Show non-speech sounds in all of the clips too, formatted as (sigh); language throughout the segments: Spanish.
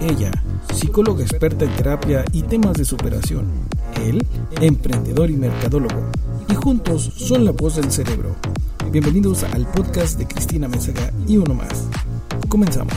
Ella, psicóloga experta en terapia y temas de superación. Él, emprendedor y mercadólogo. Y juntos son la voz del cerebro. Bienvenidos al podcast de Cristina Mésaga y uno más. Comenzamos.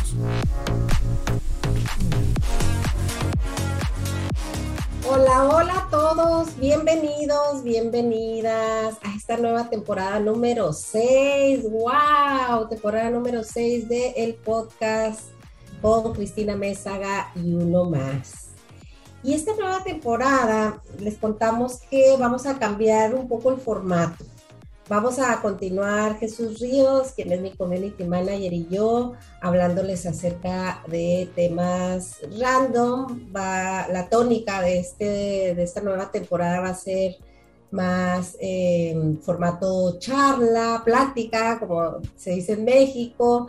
Hola, hola a todos, bienvenidos, bienvenidas a esta nueva temporada número 6. ¡Wow! Temporada número 6 de el podcast con Cristina Mésaga y uno más. Y esta nueva temporada les contamos que vamos a cambiar un poco el formato. Vamos a continuar Jesús Ríos, quien es mi community manager y yo, hablándoles acerca de temas random. Va, la tónica de, este, de esta nueva temporada va a ser más eh, formato charla, plática, como se dice en México,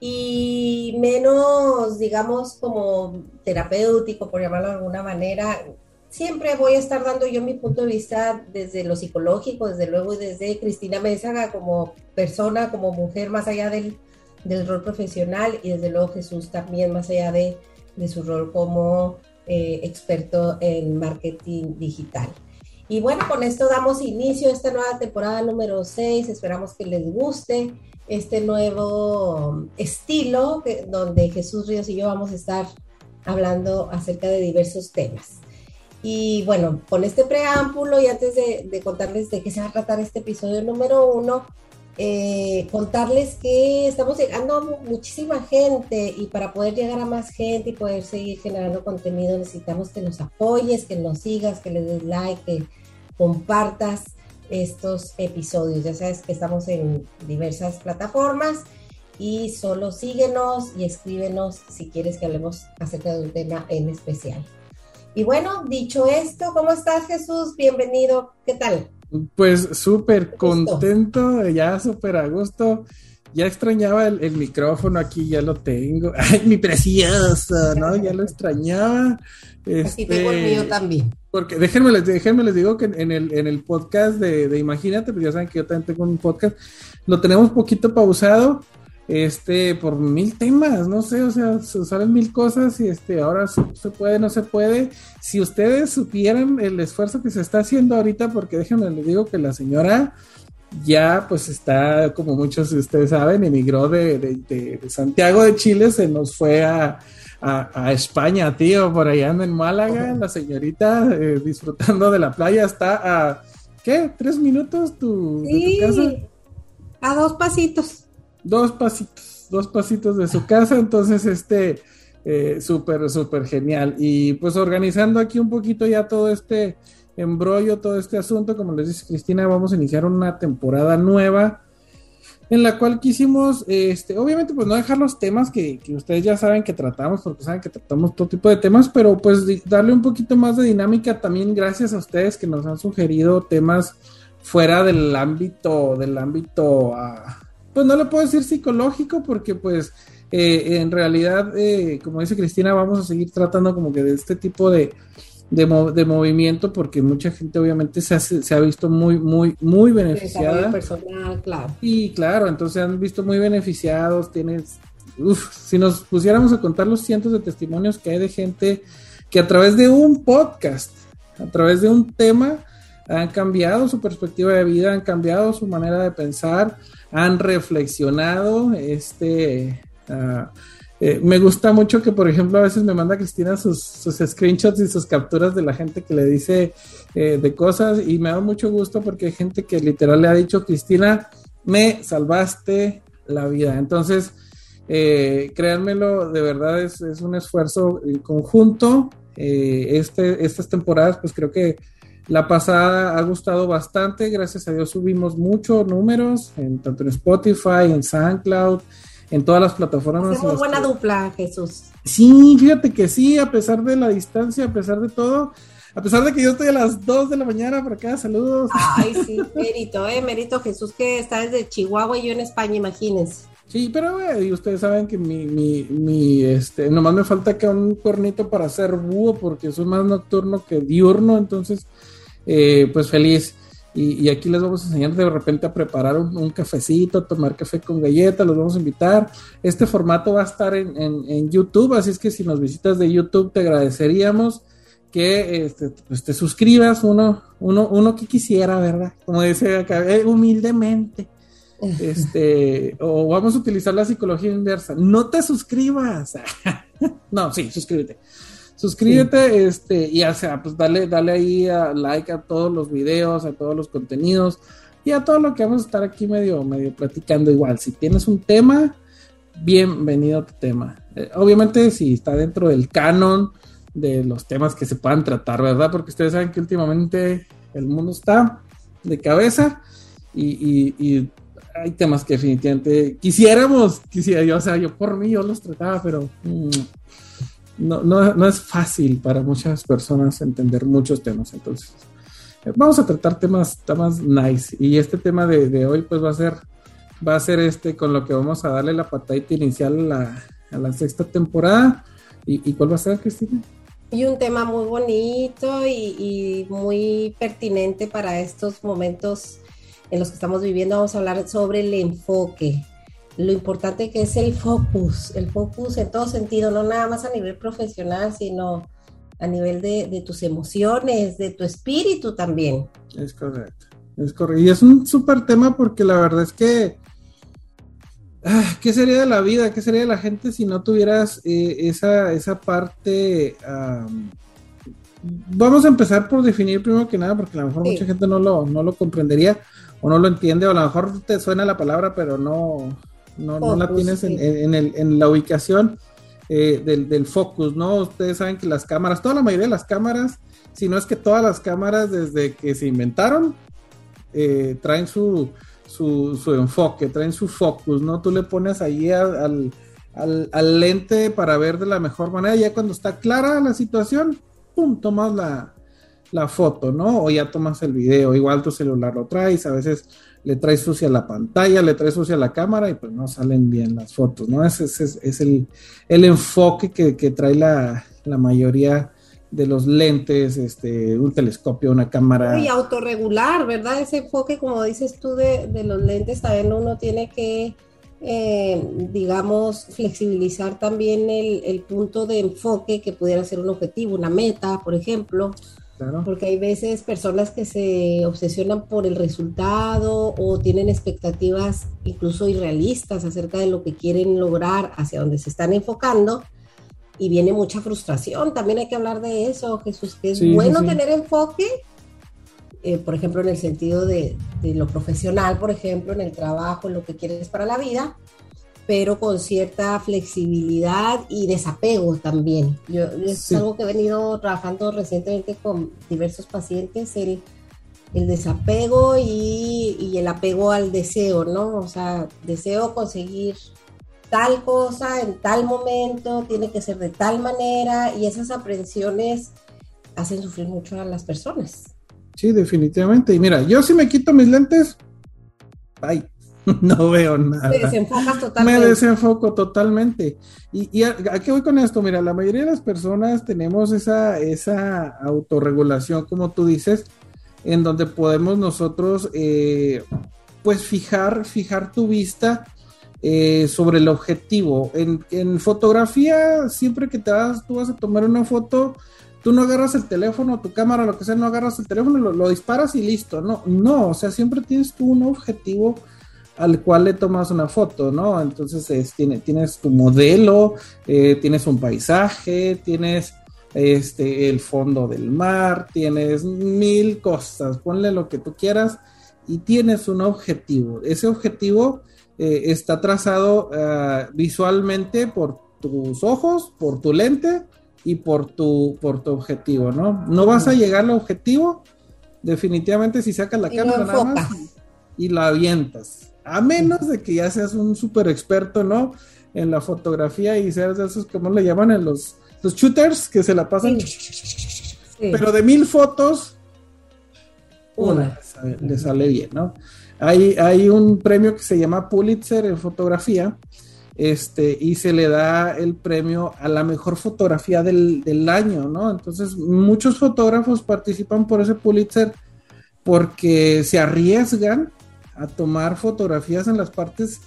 y menos, digamos, como terapéutico, por llamarlo de alguna manera. Siempre voy a estar dando yo mi punto de vista desde lo psicológico, desde luego, y desde Cristina Mésaga como persona, como mujer, más allá del, del rol profesional, y desde luego Jesús también, más allá de, de su rol como eh, experto en marketing digital. Y bueno, con esto damos inicio a esta nueva temporada número 6. Esperamos que les guste este nuevo estilo donde Jesús Ríos y yo vamos a estar hablando acerca de diversos temas. Y bueno, con este preámbulo y antes de, contarles de qué se va a tratar este episodio número uno, eh, contarles que estamos llegando a muchísima gente y para poder llegar a más gente y poder seguir generando contenido necesitamos que nos apoyes, que nos sigas, que le des like, que compartas estos episodios. Ya sabes que estamos en diversas plataformas y solo síguenos y escríbenos si quieres que hablemos acerca de un tema en especial. Y bueno, dicho esto, ¿cómo estás Jesús? Bienvenido, ¿qué tal? Pues súper contento, ya súper a gusto. Ya extrañaba el, micrófono, aquí ya lo tengo. (laughs) Ay, mi precioso, ¿no? Ya lo (laughs) extrañaba. Este, tengo el mío también. Porque déjenme les, déjenme les digo que en el, en el podcast de, Imagínate, pues ya saben que yo también tengo un podcast, lo tenemos poquito pausado, este, por mil temas, no sé, o sea, salen mil cosas y este, ahora se puede, no se puede. Si ustedes supieran el esfuerzo que se está haciendo ahorita, porque déjenme les digo que la señora ya pues está, como muchos de ustedes saben, emigró de, de Santiago de Chile, se nos fue a a, España, tío, por allá anda en Málaga, la señorita eh, disfrutando de la playa, está a, ¿qué? ¿Tres minutos tu, sí, de tu casa? A dos pasitos. Dos pasitos, dos pasitos de su casa, entonces este, eh, súper, súper genial. Y pues organizando aquí un poquito ya todo este embrollo, todo este asunto, como les dice Cristina, vamos a iniciar una temporada nueva en la cual quisimos, este, obviamente, pues no dejar los temas que, ustedes ya saben que tratamos, porque saben que tratamos todo tipo de temas, pero pues darle un poquito más de dinámica también gracias a ustedes que nos han sugerido temas fuera del ámbito, del ámbito, ah, pues no le puedo decir psicológico, porque pues eh, en realidad, eh, como dice Cristina, vamos a seguir tratando como que de este tipo de, de, movimiento porque mucha gente obviamente se, se ha visto muy, muy, muy beneficiada. Personal, claro. Y claro, entonces han visto muy beneficiados, tienes, si nos pusiéramos a contar los cientos de testimonios que hay de gente que a través de un podcast, a través de un tema, han cambiado su perspectiva de vida, han cambiado su manera de pensar, han reflexionado, este... Uh, eh, me gusta mucho que, por ejemplo, a veces me manda Cristina sus, screenshots y sus capturas de la gente que le dice eh, de cosas y me da mucho gusto porque hay gente que literal le ha dicho, Cristina, me salvaste la vida. Entonces, eh, créanmelo, de verdad es, un esfuerzo conjunto. este, estas temporadas, pues creo que la pasada ha gustado bastante. Gracias a Dios subimos muchos números, en, tanto en Spotify, en SoundCloud en todas las plataformas. Es muy buena dupla, Jesús. Sí, fíjate que sí, a pesar de la distancia, a pesar de todo, a pesar de que yo estoy a las 2 de la mañana por acá, saludos. Ay, (laughs) sí, mérito, eh, mérito Jesús que está desde Chihuahua y yo en España, imagínense. Sí, pero eh, ustedes saben que mi, mi, mi, este, nomás me falta que un cuernito para hacer búho porque soy más nocturno que diurno, entonces, eh, pues feliz. Y, aquí les vamos a enseñar de repente a preparar un, cafecito, a tomar café con galleta, los vamos a invitar. Este formato va a estar en, en, YouTube, así es que si nos visitas de YouTube te agradeceríamos que este, pues te suscribas, uno, uno, uno que quisiera, ¿verdad? Como dice acá, eh, humildemente. (laughs) Este, o vamos a utilizar la psicología inversa. No te suscribas. (laughs) no, sí, suscríbete. Suscríbete, este, y o sea, pues dale, dale ahí a like a todos los videos, a todos los contenidos y a todo lo que vamos a estar aquí medio, medio platicando igual. Si tienes un tema, bienvenido a tu tema. Eh, obviamente, si está dentro del canon de los temas que se puedan tratar, ¿verdad? Porque ustedes saben que últimamente el mundo está de cabeza y, y hay temas que definitivamente quisiéramos, quisiera o sea, yo por mí yo los trataba, pero mm, no, no, no es fácil para muchas personas entender muchos temas. Entonces, eh, vamos a tratar temas, temas nice. Y este tema de, de, hoy, pues va a ser, va a ser este con lo que vamos a darle la patadita inicial a la, a la sexta temporada. ¿Y, cuál va a ser, Cristina? Y un tema muy bonito y, y muy pertinente para estos momentos en los que estamos viviendo, vamos a hablar sobre el enfoque, lo importante que es el focus, el focus en todo sentido, no nada más a nivel profesional, sino a nivel de, tus emociones, de tu espíritu también. Es correcto, es correcto. Y es un súper tema porque la verdad es que, ah, ¿qué sería de la vida? ¿Qué sería de la gente si no tuvieras eh, esa, esa parte? vamos a empezar por definir primero que nada, porque a lo mejor mucha gente no lo, no lo comprendería o no lo entiende, o a lo mejor te suena la palabra, pero no, no, la tienes en, el, en, la ubicación eh, del, del, focus, ¿no? Ustedes saben que las cámaras, toda la mayoría de las cámaras, si no es que todas las cámaras desde que se inventaron, eh, traen su, su, su, enfoque, traen su focus, ¿no? Tú le pones ahí al, al, al, lente para ver de la mejor manera, ya cuando está clara la situación, ¡pum!, tomas la, la foto, ¿no? O ya tomas el video, igual tu celular lo traes, a veces le traes sucia la pantalla, le traes sucia la cámara y pues no salen bien las fotos, ¿no? Ese, es el, enfoque que, trae la, mayoría de los lentes, este, un telescopio, una cámara. Y autorregular, ¿verdad? Ese enfoque, como dices tú, de, los lentes, también uno tiene que, eh, digamos, flexibilizar también el, el punto de enfoque que pudiera ser un objetivo, una meta, por ejemplo. Porque hay veces personas que se obsesionan por el resultado o tienen expectativas incluso irrealistas acerca de lo que quieren lograr, hacia donde se están enfocando, y viene mucha frustración. También hay que hablar de eso, Jesús, que es bueno tener enfoque, eh, por ejemplo, en el sentido de, de lo profesional, por ejemplo, en el trabajo, en lo que quieres para la vida, pero con cierta flexibilidad y desapego también. Yo, es algo que he venido trabajando recientemente con diversos pacientes, el, el desapego y, y, el apego al deseo, ¿no? O sea, deseo conseguir tal cosa en tal momento, tiene que ser de tal manera y esas aprensiones hacen sufrir mucho a las personas. Sí, definitivamente. Y mira, yo si me quito mis lentes, bye. (laughs) no veo nada. Me desenfoco totalmente. ¿Y, a, qué voy con esto? Mira, la mayoría de las personas tenemos esa, esa autorregulación, como tú dices, en donde podemos nosotros, eh, pues, fijar, fijar tu vista eh, sobre el objetivo. En, fotografía, siempre que te vas, tú vas a tomar una foto, tú no agarras el teléfono, tu cámara, lo que sea, no agarras el teléfono, lo, lo disparas y listo. No, no, o sea, siempre tienes tú un objetivo al cual le tomas una foto, ¿no? Entonces tiene, tienes tu modelo, eh, tienes un paisaje, tienes este, el fondo del mar, tienes mil cosas, ponle lo que tú quieras y tienes un objetivo. Ese objetivo eh, está trazado eh, visualmente por tus ojos, por tu lente y por tu, por tu objetivo, ¿no? No vas a llegar al objetivo definitivamente si sacas la cámara nada más y la avientas. A menos de que ya seas un súper experto, ¿no? En la fotografía y seas de esos, como le llaman en los, los shooters, que se la pasan. Pero de mil fotos, una le sale bien, ¿no? Hay, hay un premio que se llama Pulitzer en fotografía, este, y se le da el premio a la mejor fotografía del, del año, ¿no? Entonces, muchos fotógrafos participan por ese Pulitzer porque se arriesgan a tomar fotografías en las partes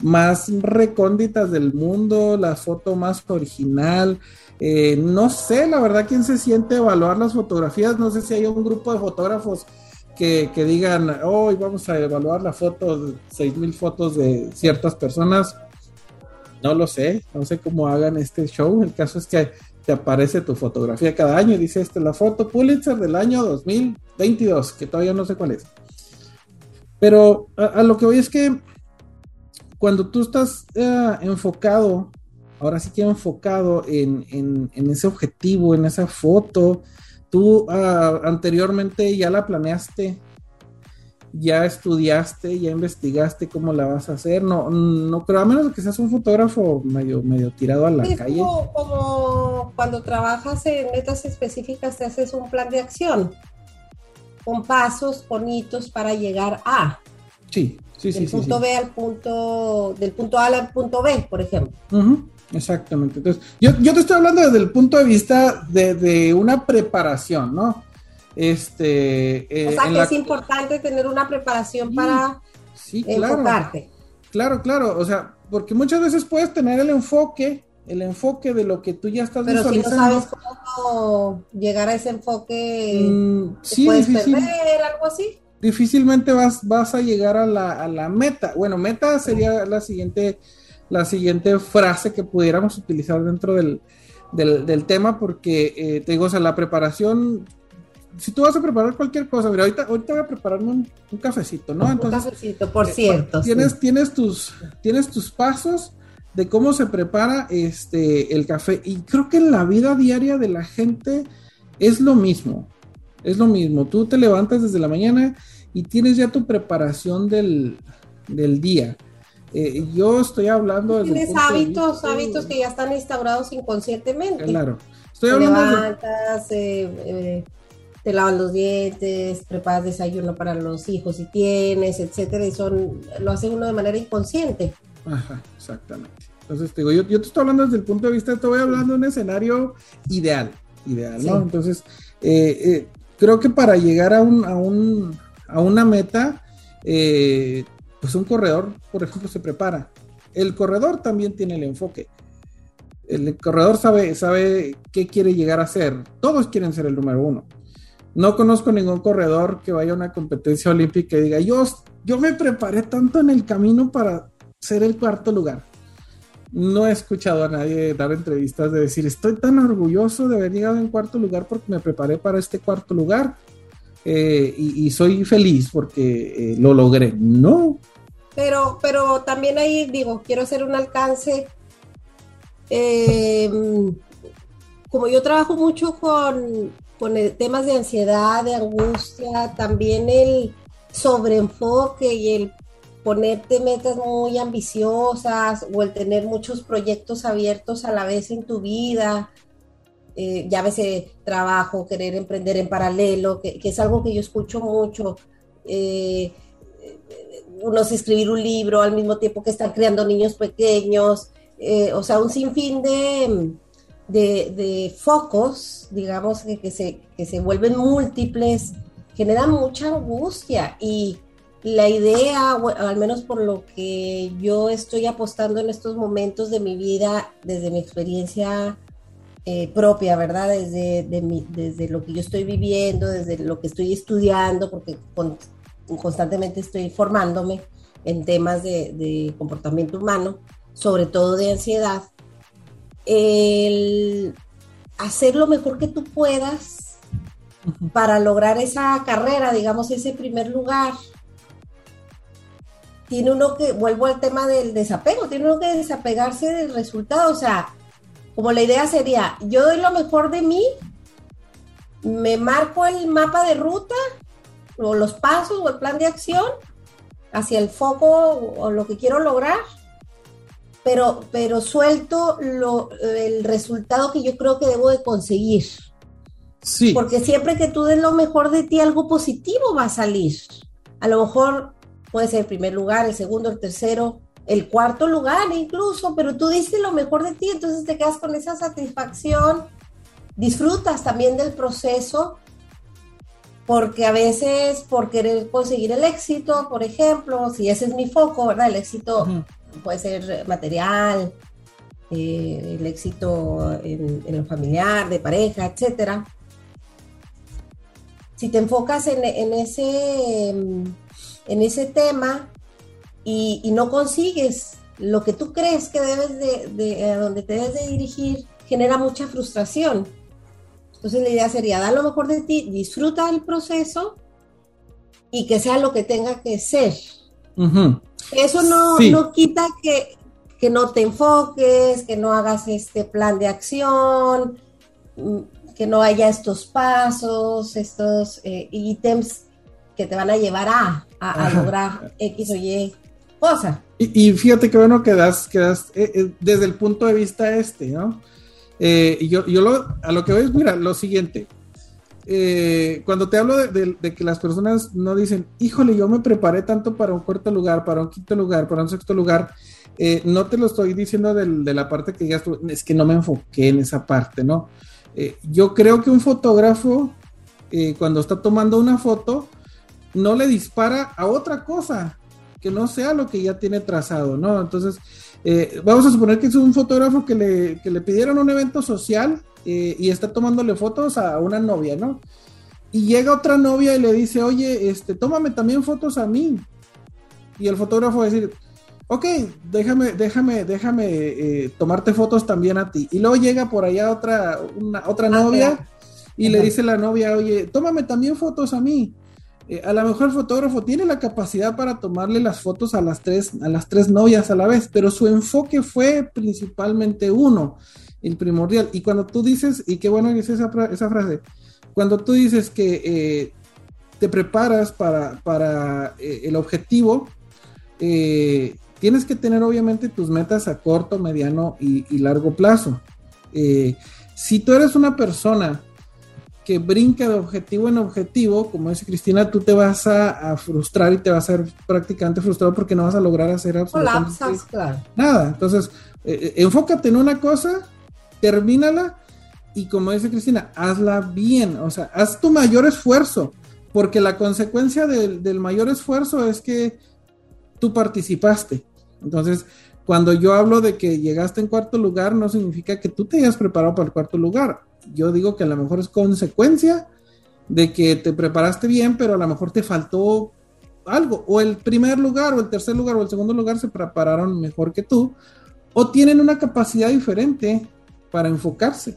más recónditas del mundo, la foto más original. Eh, no sé, la verdad, quién se siente evaluar las fotografías. No sé si hay un grupo de fotógrafos que, digan, hoy vamos a evaluar la foto, seis mil fotos de ciertas personas. No lo sé, no sé cómo hagan este show. El caso es que te aparece tu fotografía cada año y dice, esta la foto Pulitzer del año 2022, que todavía no sé cuál es. Pero a, lo que voy es que cuando tú estás eh, enfocado, ahora sí que enfocado en, en, ese objetivo, en esa foto, tú ah, anteriormente ya la planeaste, ya estudiaste, ya investigaste cómo la vas a hacer. No, no creo, a menos que seas un fotógrafo medio, medio tirado a la calle. Como, como cuando trabajas en metas específicas, te haces un plan de acción con pasos bonitos para llegar a. Sí, sí, sí. Del punto B al punto, del punto A al punto B, por ejemplo. exactamente. Entonces, yo, yo, te estoy hablando desde el punto de vista de, de una preparación, ¿no? Este, eh, o sea que es importante tener una preparación para sí, claro, enfocarte. Claro, claro, o sea, porque muchas veces puedes tener el enfoque, el enfoque de lo que tú ya estás Pero si no sabes cómo llegar a ese enfoque, mm, sí, puedes perder, algo así. Difícilmente vas, vas a llegar a la, a la meta. Bueno, meta sería la siguiente, la siguiente frase que pudiéramos utilizar dentro del, del, tema, porque eh, te digo, o sea, la preparación si tú vas a preparar cualquier cosa, mira, ahorita, ahorita voy a prepararme un, cafecito, ¿no? un cafecito, por eh, cierto. Tienes, tienes, tus, tienes tus pasos de cómo se prepara este, el café. Y creo que en la vida diaria de la gente es lo mismo. Es lo mismo. Tú te levantas desde la mañana y tienes ya tu preparación del, día. Eh, yo estoy hablando de. Tienes hábitos, hábitos que ya están instaurados inconscientemente. Claro. Estoy hablando te levantas, eh, te lavas los dientes, preparas desayuno para los hijos si tienes, etcétera, y son, lo hace uno de manera inconsciente. Ajá, exactamente. Entonces, te digo, yo, yo te estoy hablando desde el punto de vista, te voy hablando de un escenario ideal, ideal, ¿no? Entonces, eh, eh, creo que para llegar a, un, a, un, a una meta, eh, pues un corredor, por ejemplo, se prepara. El corredor también tiene el enfoque. El corredor sabe, sabe qué quiere llegar a ser. Todos quieren ser el número uno. No conozco ningún corredor que vaya a una competencia olímpica y diga, yo, yo me preparé tanto en el camino para ser el cuarto lugar. No he escuchado a nadie dar entrevistas de decir, estoy tan orgulloso de haber llegado en cuarto lugar porque me preparé para este cuarto lugar eh, y, soy feliz porque eh, lo logré. No. Pero, pero también ahí digo, quiero hacer un alcance. Eh, como yo trabajo mucho con con temas de ansiedad, de angustia, también el sobreenfoque y el ponerte metas muy ambiciosas o el tener muchos proyectos abiertos a la vez en tu vida, eh, ya veces trabajo, querer emprender en paralelo, que, es algo que yo escucho mucho. Eh, unos escribir un libro al mismo tiempo que están creando niños pequeños, eh, o sea, un sinfín de, de, focos, digamos, que, se, que se vuelven múltiples, generan mucha angustia y la idea, al menos por lo que yo estoy apostando en estos momentos de mi vida, desde mi experiencia eh, propia, ¿verdad? Desde, desde lo que yo estoy viviendo, desde lo que estoy estudiando, porque constantemente estoy formándome en temas de, de comportamiento humano, sobre todo de ansiedad el hacer lo mejor que tú puedas para lograr esa carrera, digamos, ese primer lugar. Tiene uno que, vuelvo al tema del desapego, tiene uno que desapegarse del resultado. O sea, como la idea sería, yo doy lo mejor de mí, me marco el mapa de ruta, o los pasos, o el plan de acción hacia el foco o lo que quiero lograr pero, pero suelto lo, el resultado que yo creo que debo de conseguir. Sí. Porque siempre que tú des lo mejor de ti, algo positivo va a salir. A lo mejor puede ser el primer lugar, el segundo, el tercero, el cuarto lugar incluso, pero tú diste lo mejor de ti, entonces te quedas con esa satisfacción, disfrutas también del proceso porque a veces por querer conseguir el éxito, por ejemplo, si ese es mi foco, ¿verdad? El éxito puede ser material, eh, el éxito en, lo familiar, de pareja, etcétera. Si te enfocas en, ese, en ese tema y, no consigues lo que tú crees que debes de, a donde te debes de dirigir, genera mucha frustración. Entonces la idea sería dar lo mejor de ti, disfruta el proceso y que sea lo que tenga que ser. Eso no, no quita que, que no te enfoques, que no hagas este plan de acción, mm, que no haya estos pasos, estos eh, ítems que te van a llevar a, a, lograr X o Y cosa. Y, fíjate que bueno que das, que das eh, eh, desde el punto de vista este, ¿no? yo, yo lo, a lo que veo es, mira, lo siguiente. cuando te hablo de, de, que las personas no dicen, híjole, yo me preparé tanto para un cuarto lugar, para un quinto lugar, para un sexto lugar, eh, no te lo estoy diciendo de la parte que ya es que no me enfoqué en esa parte, ¿no? Eh, yo creo que un fotógrafo, eh, cuando está tomando una foto, no le dispara a otra cosa que no sea lo que ya tiene trazado, ¿no? Entonces, vamos a suponer que es un fotógrafo que le, que le pidieron un evento social y está tomándole fotos a una novia, ¿no? Y llega otra novia y le dice, oye, este, tómame también fotos a mí. Y el fotógrafo va a decir, ok, déjame, déjame, déjame eh, tomarte fotos también a ti. Y luego llega por allá otra, otra ah, novia y le dice la novia, oye, tómame también fotos a mí. Eh, a lo mejor el fotógrafo tiene la capacidad para tomarle las fotos a las tres, a las tres novias a la vez, pero su enfoque fue principalmente uno, el primordial. Y cuando tú dices, y qué bueno que es esa, frase, cuando tú dices que eh, te preparas para, para el objetivo, eh, tienes que tener obviamente tus metas a corto, mediano y, largo plazo. Eh, si tú eres una persona que brinca de objetivo en objetivo, como dice Cristina, tú te vas a, frustrar y te vas a ser prácticamente frustrado porque no vas a lograr hacer absolutamente nada. Entonces, eh, eh, enfócate en una cosa, termínala y como dice Cristina, hazla bien, o sea, haz tu mayor esfuerzo, porque la consecuencia del mayor esfuerzo es que tú participaste. Entonces, cuando yo hablo de que llegaste en cuarto lugar, no significa que tú te hayas preparado para el cuarto lugar. Yo digo que a lo mejor es consecuencia de que te preparaste bien, pero a lo mejor te faltó algo. O el primer lugar, o el tercer lugar, o el segundo lugar se prepararon mejor que tú, o tienen una capacidad diferente para enfocarse.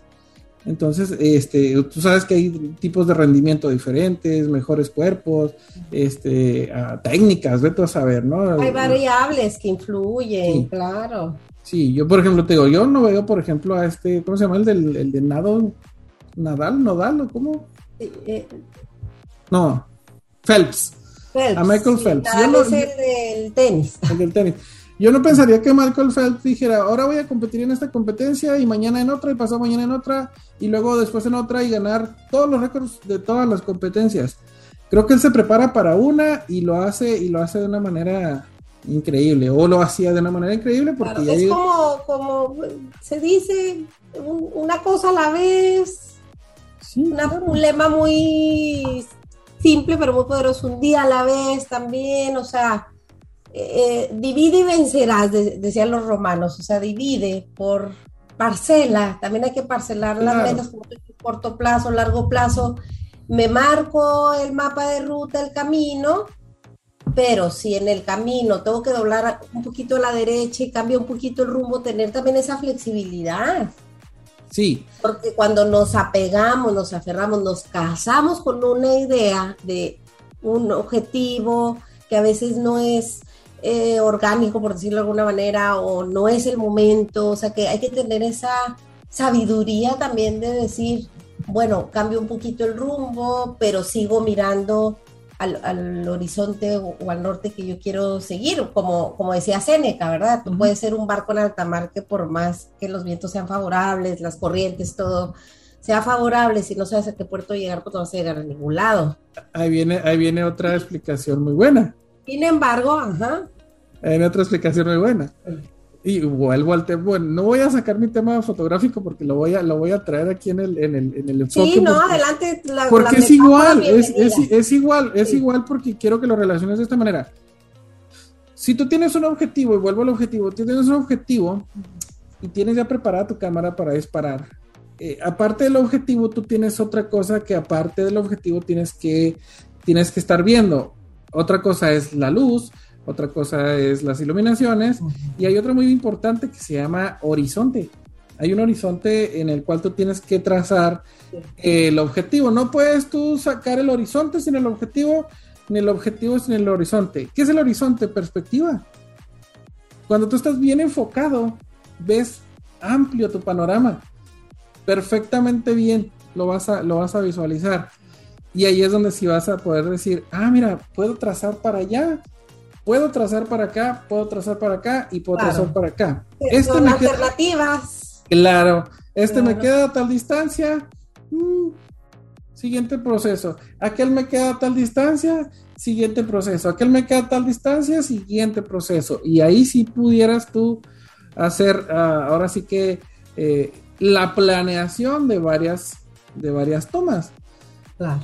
Entonces, este, tú sabes que hay tipos de rendimiento diferentes, mejores cuerpos, este, técnicas, vete a saber, ¿no? Hay variables que influyen, claro. Sí, yo por ejemplo te digo, yo no veo, por ejemplo, a este, ¿cómo se llama? El del el de nado, Nadal, Nodal, ¿o cómo? Eh, no, Phelps. Phelps. A Michael Phelps. es el del tenis. El del tenis. Yo no pensaría que Michael Phelps dijera, ahora voy a competir en esta competencia y mañana en otra y pasado mañana en otra y luego después en otra y ganar todos los récords de todas las competencias. Creo que él se prepara para una y lo hace y lo hace de una manera increíble o lo hacía de una manera increíble porque es como, como se dice una cosa a la vez, un lema muy simple pero muy poderoso, un día a la vez también, o sea, eh, divide y vencerás, decían los romanos, o sea, divide por parcela, también hay que parcelar las metas como corto plazo, largo plazo. Me marco el mapa de ruta, el camino, pero si en el camino tengo que doblar un poquito a la derecha y cambio un poquito el rumbo, tener también esa flexibilidad. Sí. Porque cuando nos apegamos, nos aferramos, nos casamos con una idea de un objetivo que a veces no es eh, orgánico, por decirlo de alguna manera, o no es el momento, o sea que hay que tener esa sabiduría también de decir, bueno, cambio un poquito el rumbo, pero sigo mirando al, horizonte o, al norte que yo quiero seguir, como, como decía Seneca, ¿verdad? Tú puedes ser un barco en alta mar que por más que los vientos sean favorables, las corrientes, todo sea favorable, si no sabes a qué puerto llegar, pues no vas a llegar a ningún lado. Ahí viene, ahí viene otra explicación muy buena. Sin embargo, ajá. Hay otra explicación muy buena. Y vuelvo al tema, bueno, no voy a sacar mi tema fotográfico porque lo voy a, lo voy a traer aquí en el, en el, en el enfoque. Sí, no, adelante. La, porque es igual, es, es, es, igual, es igual porque quiero que lo relaciones de esta manera. Si tú tienes un objetivo, y vuelvo al objetivo, tú tienes un objetivo y tienes ya preparada tu cámara para disparar, eh, aparte del objetivo, tú tienes otra cosa que aparte del objetivo tienes que, tienes que estar viendo. Otra cosa es la luz, otra cosa es las iluminaciones y hay otra muy importante que se llama horizonte. Hay un horizonte en el cual tú tienes que trazar el objetivo. No puedes tú sacar el horizonte sin el objetivo, ni el objetivo sin el horizonte. ¿Qué es el horizonte? Perspectiva. Cuando tú estás bien enfocado, ves amplio tu panorama. Perfectamente bien lo vas a, lo vas a visualizar. Y ahí es donde sí vas a poder decir, ah, mira, puedo trazar para allá, puedo trazar para acá, puedo trazar para acá y puedo trazar para acá. Este Son alternativas. claro, este me queda a tal distancia. Mm, siguiente proceso. Aquel me queda a tal distancia. Siguiente proceso. Aquel me queda a tal distancia. Siguiente proceso. Y ahí sí pudieras tú hacer, ah, ahora sí que eh, la planeación de varias, de varias tomas. Claro.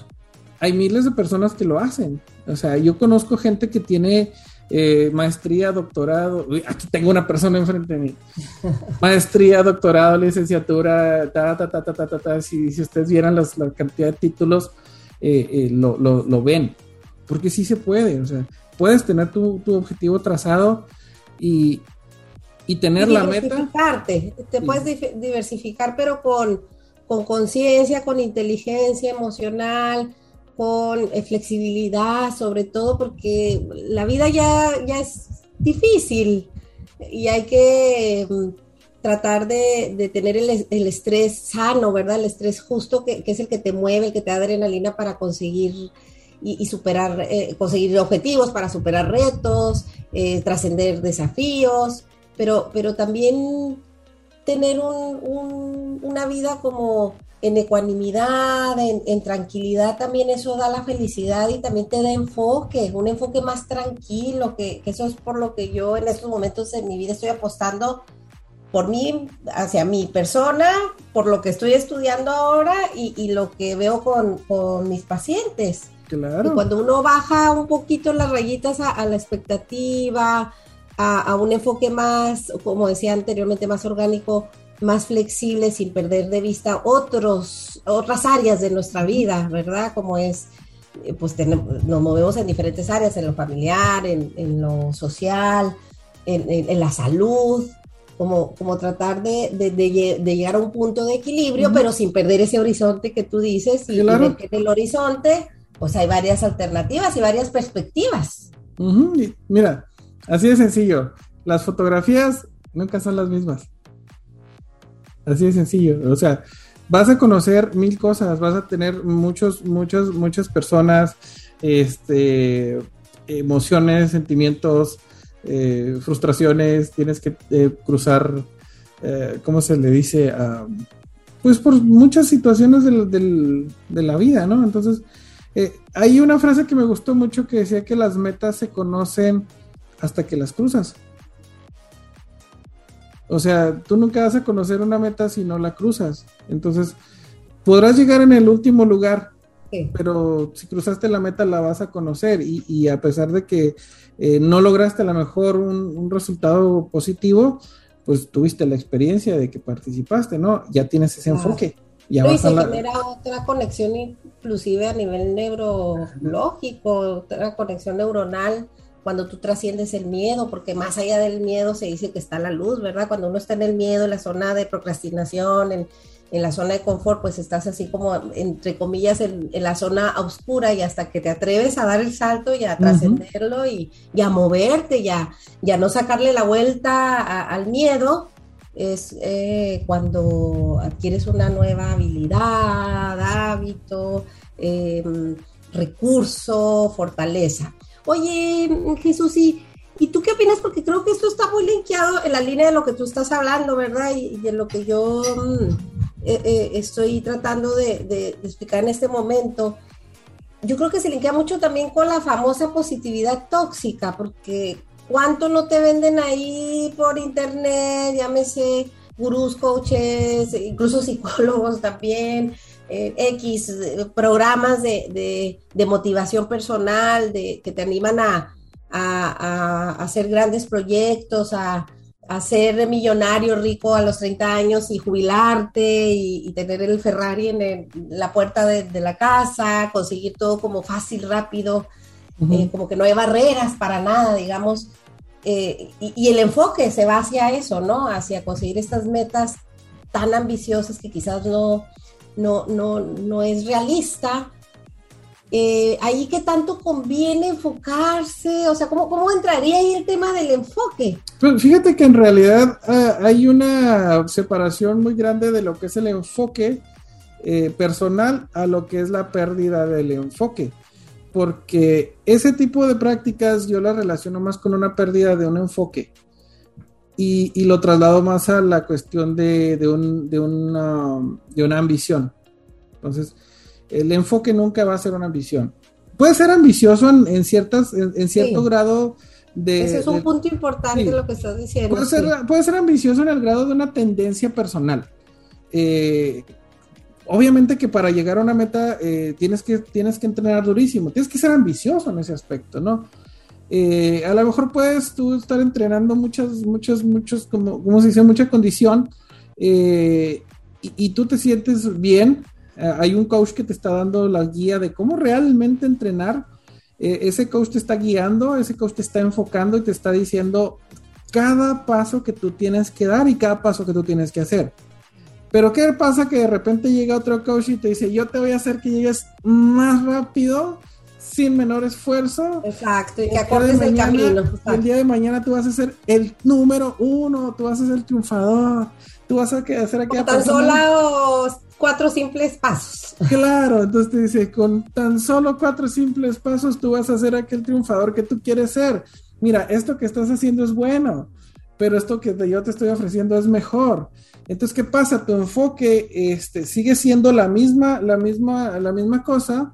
Hay miles de personas que lo hacen. O sea, yo conozco gente que tiene eh, maestría, doctorado. aquí tengo una persona enfrente de mí. (laughs) maestría, doctorado, licenciatura, ta, ta, ta, ta, ta, ta. Si, si ustedes vieran la cantidad de títulos, eh, eh, lo, lo, ven. Porque sí se puede. O sea, puedes tener tu, tu objetivo trazado y, y tener la meta. Te puedes diversificar, pero con conciencia, con inteligencia emocional con eh, flexibilidad, sobre todo porque la vida ya, ya es difícil y hay que mm, tratar de, tener el, estrés sano, ¿verdad? El estrés justo que, es el que te mueve, el que te da adrenalina para conseguir y, superar, eh, conseguir objetivos, para superar retos, eh, trascender desafíos, pero, pero también tener una vida como en ecuanimidad, en, tranquilidad, también eso da la felicidad y también te da enfoque, un enfoque más tranquilo, que, eso es por lo que yo en estos momentos en mi vida estoy apostando por mí, hacia mi persona, por lo que estoy estudiando ahora y, lo que veo con, mis pacientes. Claro. Y cuando uno baja un poquito las rayitas a, la expectativa, a, a, un enfoque más, como decía anteriormente, más orgánico, más flexible sin perder de vista otros, otras áreas de nuestra vida, ¿verdad? Como es, eh, pues tenemos, nos movemos en diferentes áreas, en lo familiar, en, lo social, en, la salud, como, como tratar de, llegar a un punto de equilibrio, pero sin perder ese horizonte que tú dices, y, en el horizonte, pues hay varias alternativas y varias perspectivas. Mira, así de sencillo, las fotografías nunca son las mismas. Así de sencillo. O sea, vas a conocer mil cosas, vas a tener muchos, muchos, muchas personas, este, emociones, sentimientos, eh, frustraciones, tienes que eh, cruzar, eh, ¿cómo se le dice? pues por muchas situaciones de la vida, ¿no? Entonces, hay una frase que me gustó mucho que decía que las metas se conocen hasta que las cruzas. O sea, tú nunca vas a conocer una meta si no la cruzas. Entonces, podrás llegar en el último lugar, pero si cruzaste la meta la vas a conocer y, a pesar de que eh, no lograste a lo mejor un, resultado positivo, pues tuviste la experiencia de que participaste, ¿no? Ya tienes ese enfoque. Ya y se genera otra conexión inclusive a nivel neurológico, otra conexión neuronal cuando tú trasciendes el miedo, porque más allá del miedo se dice que está la luz, ¿verdad? Cuando uno está en el miedo, en la zona de procrastinación, en, la zona de confort, pues estás así como, entre comillas, en, la zona oscura y hasta que te atreves a dar el salto y a trascenderlo y, a moverte, ya, ya no sacarle la vuelta al miedo, es eh, cuando adquieres una nueva habilidad, hábito, em, recurso, fortaleza. Oye, Jesús, ¿y, ¿y tú qué opinas? Porque creo que esto está muy linkeado en la línea de lo que tú estás hablando, ¿verdad? Y, de lo que yo mm, eh, eh, estoy tratando de, explicar en este momento. Yo creo que se linkea mucho también con la famosa positividad tóxica, porque ¿Cuánto no te venden ahí por internet? Llámese gurús, coaches, incluso psicólogos también, eh, X eh, programas de, motivación personal, de, que te animan a, hacer grandes proyectos, a, ser millonario rico a los 30 años y jubilarte y, tener el Ferrari en, la puerta de, la casa, conseguir todo como fácil, rápido, eh, como que no hay barreras para nada, digamos. y, y, el enfoque se va hacia eso, ¿no? Hacia conseguir estas metas tan ambiciosas que quizás no, no, no, no es realista. Eh, ahí que tanto conviene enfocarse, o sea, ¿cómo, ¿cómo, entraría ahí el tema del enfoque? Pues fíjate que en realidad ah, hay una separación muy grande de lo que es el enfoque eh, personal a lo que es la pérdida del enfoque, porque ese tipo de prácticas yo la relaciono más con una pérdida de un enfoque y, lo traslado más a la cuestión de, de, un, de, una, de una ambición. Entonces, el enfoque nunca va a ser una ambición. Puede ser ambicioso en, ciertas, en, cierto grado de... Ese es un punto importante lo que estás diciendo. Puede ser, puede ser ambicioso en el grado de una tendencia personal. Eh, obviamente que para llegar a una meta eh, tienes, que, tienes que entrenar durísimo, tienes que ser ambicioso en ese aspecto, ¿no? Eh, a lo mejor puedes tú estar entrenando muchas, muchas, muchos, como, como se dice, mucha condición eh, y, tú te sientes bien. Eh, hay un coach que te está dando la guía de cómo realmente entrenar. ese coach te está guiando, ese coach te está enfocando y te está diciendo cada paso que tú tienes que dar y cada paso que tú tienes que hacer. Pero ¿qué pasa que de repente llega otro coach y te dice, yo te voy a hacer que llegues más rápido sin menor esfuerzo. Exacto, y que acordes el camino. El día de mañana tú vas a ser el número uno, tú vas a ser el triunfador, tú vas a hacer aquella Con tan solo cuatro simples pasos. Claro, entonces te dice, con tan solo cuatro simples pasos tú vas a ser aquel triunfador que tú quieres ser. Mira, esto que estás haciendo es bueno, pero esto que yo te estoy ofreciendo es mejor. Entonces, ¿qué pasa? Tu enfoque este, sigue siendo la misma, la misma, la misma cosa,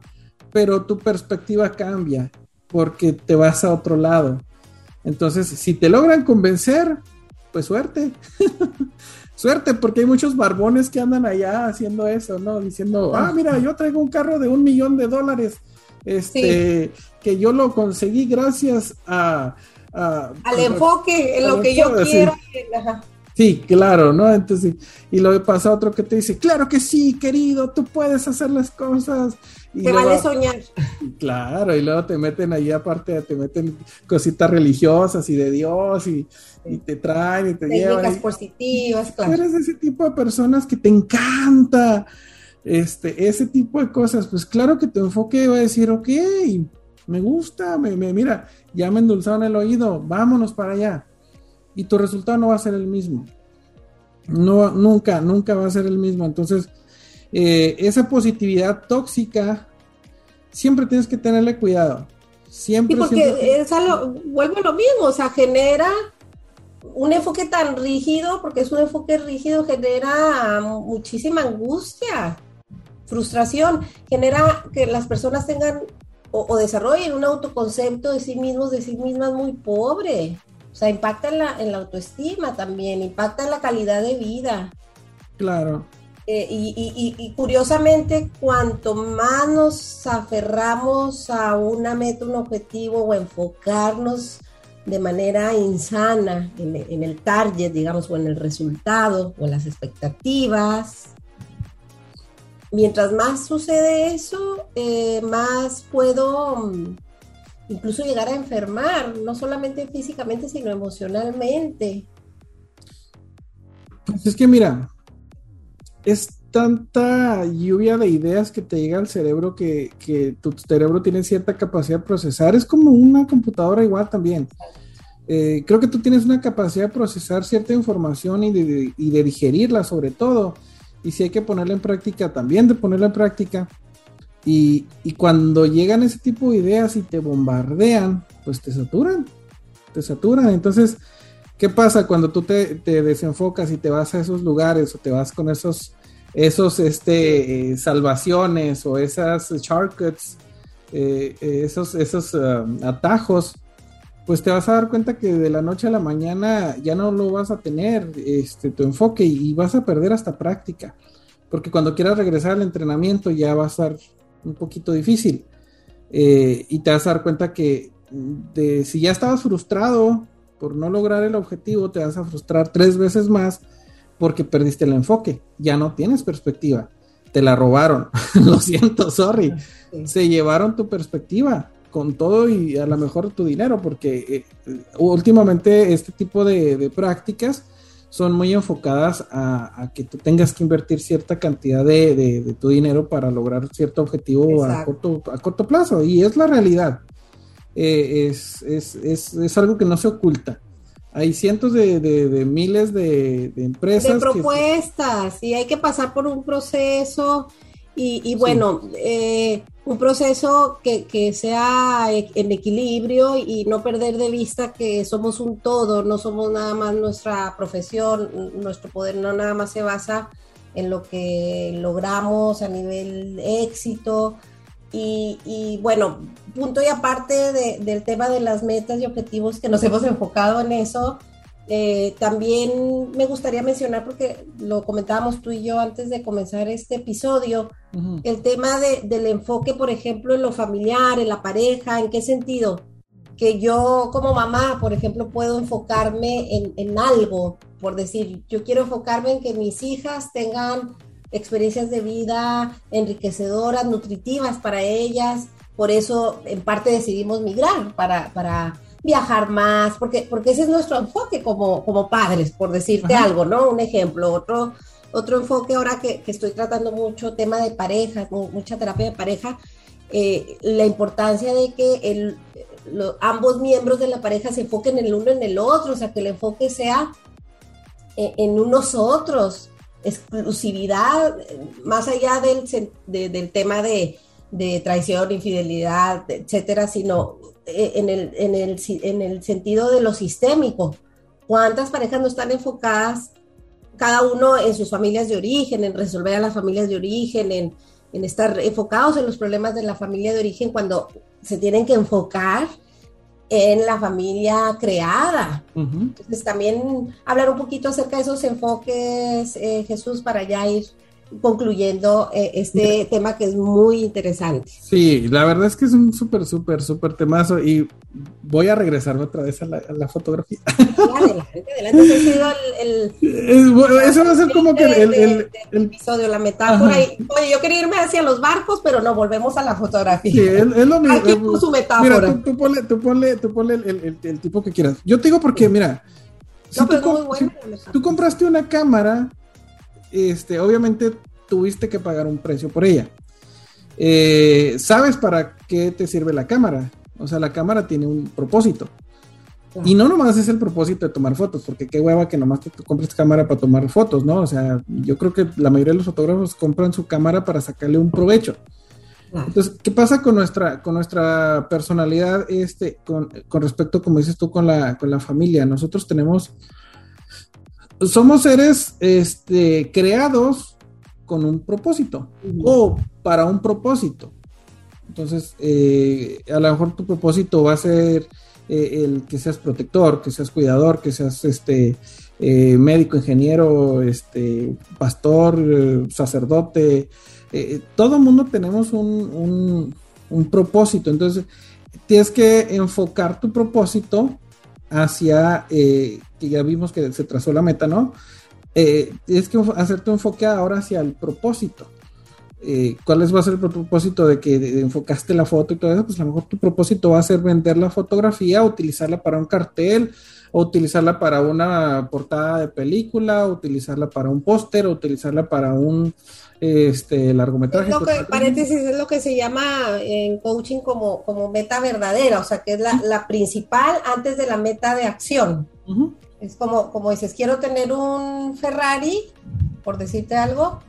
pero tu perspectiva cambia porque te vas a otro lado. Entonces, si te logran convencer, pues suerte. (laughs) suerte, porque hay muchos barbones que andan allá haciendo eso, ¿no? Diciendo, ah, mira, yo traigo un carro de un millón de dólares, este, que yo lo conseguí gracias a... al enfoque, en lo que yo quiero. Sí, claro, ¿no? Entonces, y lo pasa otro que te dice, claro que sí, querido, tú puedes hacer las cosas. te vale soñar. (laughs) Claro, y luego te meten ahí aparte, te meten cositas religiosas y de Dios y, te traen y te llevan. Técnicas positivas, claro. Eres ese tipo de personas que te encanta este, ese tipo de cosas. Pues claro que tu enfoque va a decir, ok, me gusta, me, me mira, ya me endulzaron el oído, vámonos para allá y tu resultado no va a ser el mismo. No, nunca, nunca va a ser el mismo. Entonces, eh, esa positividad tóxica, siempre tienes que tenerle cuidado. Siempre. Sí, porque Es algo, vuelve lo mismo, o sea, genera un enfoque tan rígido, porque es un enfoque rígido, genera muchísima angustia, frustración, genera que las personas tengan o, o desarrollen un autoconcepto de sí mismos, de sí mismas muy pobre. O sea, impacta en la, en la autoestima también, impacta en la calidad de vida. Claro. Eh, y, curiosamente, cuanto más nos aferramos a una meta, un objetivo o enfocarnos de manera insana en, el target, digamos, o en el resultado o en las expectativas, mientras más sucede eso, eh, más puedo mm, incluso llegar a enfermar, no solamente físicamente, sino emocionalmente. Pues es que mira, es tanta lluvia de ideas que te llega al cerebro que, tu cerebro tiene cierta capacidad de procesar. Es como una computadora igual también. Eh, creo que tú tienes una capacidad de procesar cierta información y de, y de digerirla sobre todo. Y si hay que ponerla en práctica, también de ponerla en práctica. Y, cuando llegan ese tipo de ideas y te bombardean, pues te saturan, te saturan. Entonces, ¿qué pasa cuando tú te, desenfocas y te vas a esos lugares o te vas con esos, esos este, eh, salvaciones o esas shortcuts, eh, esos, esos um, atajos? pues te vas a dar cuenta que de la noche a la mañana ya no lo vas a tener este, tu enfoque y, vas a perder hasta práctica, porque cuando quieras regresar al entrenamiento ya va a estar un poquito difícil. Eh, y te vas a dar cuenta que de, si ya estabas frustrado por no lograr el objetivo, te vas a frustrar tres veces más porque perdiste el enfoque, ya no tienes perspectiva, te la robaron, (laughs) lo siento, sorry, se llevaron tu perspectiva con todo y a lo mejor tu dinero, porque eh, últimamente este tipo de, prácticas son muy enfocadas a, que tú tengas que invertir cierta cantidad de, tu dinero para lograr cierto objetivo a corto, a corto, plazo, y es la realidad. Eh, es, es, es, es, algo que no se oculta. Hay cientos de, miles de, empresas. De propuestas, y hay que pasar por un proceso y, bueno, eh, un proceso que, que, sea e, en equilibrio y no perder de vista que somos un todo, no somos nada más nuestra profesión, nuestro poder no nada más se basa en lo que logramos a nivel éxito. Y, y bueno, punto y aparte del tema de las metas y objetivos que nos hemos enfocado en eso, eh, también me gustaría mencionar, porque lo comentábamos tú y yo antes de comenzar este episodio, el tema del enfoque, por ejemplo, en lo familiar, en la pareja, ¿en qué sentido? Que yo como mamá, por ejemplo, puedo enfocarme en, en algo, por decir, yo quiero enfocarme en que mis hijas tengan experiencias de vida enriquecedoras, nutritivas para ellas, por eso en parte decidimos migrar para, para viajar más, porque, porque ese es nuestro enfoque como, como padres, por decirte algo, ¿no? Un ejemplo, otro, otro enfoque ahora que, que estoy tratando mucho, tema de pareja, mucha terapia de pareja, eh, la importancia de que el, ambos miembros de la pareja se enfoquen el uno en el otro, o sea, que el enfoque sea en, en unos otros, exclusividad, más allá del, del tema de, de traición, infidelidad, etcétera, sino eh, en el, en, el, en el sentido de lo sistémico. ¿Cuántas parejas no están enfocadas, cada uno en sus familias de origen, en resolver a las familias de origen, en, en estar enfocados en los problemas de la familia de origen cuando se tienen que enfocar en la familia creada. Entonces también hablar un poquito acerca de esos enfoques, eh, Jesús, para ya ir concluyendo eh, este tema que es muy interesante. Sí, la verdad es que es un súper, súper, súper temazo y voy a regresarme otra vez a la, fotografía. adelante, adelante. Eso va a ser como que el, el, episodio, la metáfora. oye, yo quería irme hacia los barcos, pero no, volvemos a la fotografía. Sí, es, lo mismo. Aquí su metáfora. Mira, tú, ponle, tú ponle, tú ponle el, tipo que quieras. Yo te digo porque, mira, si tú compraste una cámara este, obviamente tuviste que pagar un precio por ella. Eh, ¿Sabes para qué te sirve la cámara? O sea, la cámara tiene un propósito. Y no nomás es el propósito de tomar fotos, porque qué hueva que nomás te compres cámara para tomar fotos, ¿no? O sea, yo creo que la mayoría de los fotógrafos compran su cámara para sacarle un provecho. Entonces, ¿qué pasa con nuestra, con nuestra personalidad este, con, con respecto, como dices tú, con la, con la familia? Nosotros tenemos somos seres este, creados con un propósito o para un propósito. Entonces, eh, a lo mejor tu propósito va a ser eh, el que seas protector, que seas cuidador, que seas este eh, médico, ingeniero, este pastor, sacerdote. todo mundo tenemos un, un propósito. Entonces, tienes que enfocar tu propósito hacia, eh, que ya vimos que se trazó la meta, ¿no? Eh, tienes que hacer tu enfoque ahora hacia el propósito. Eh, ¿Cuál es, va a ser el propósito de que enfocaste la foto y todo eso? Pues a lo mejor tu propósito va a ser vender la fotografía, utilizarla para un cartel, o utilizarla para una portada de película, utilizarla para un póster, utilizarla para un este largometraje. Es lo que, paréntesis, es lo que se llama en coaching como, como meta verdadera, o sea, que es la, principal antes de la meta de acción. Es como, como dices, quiero tener un Ferrari, por decirte algo,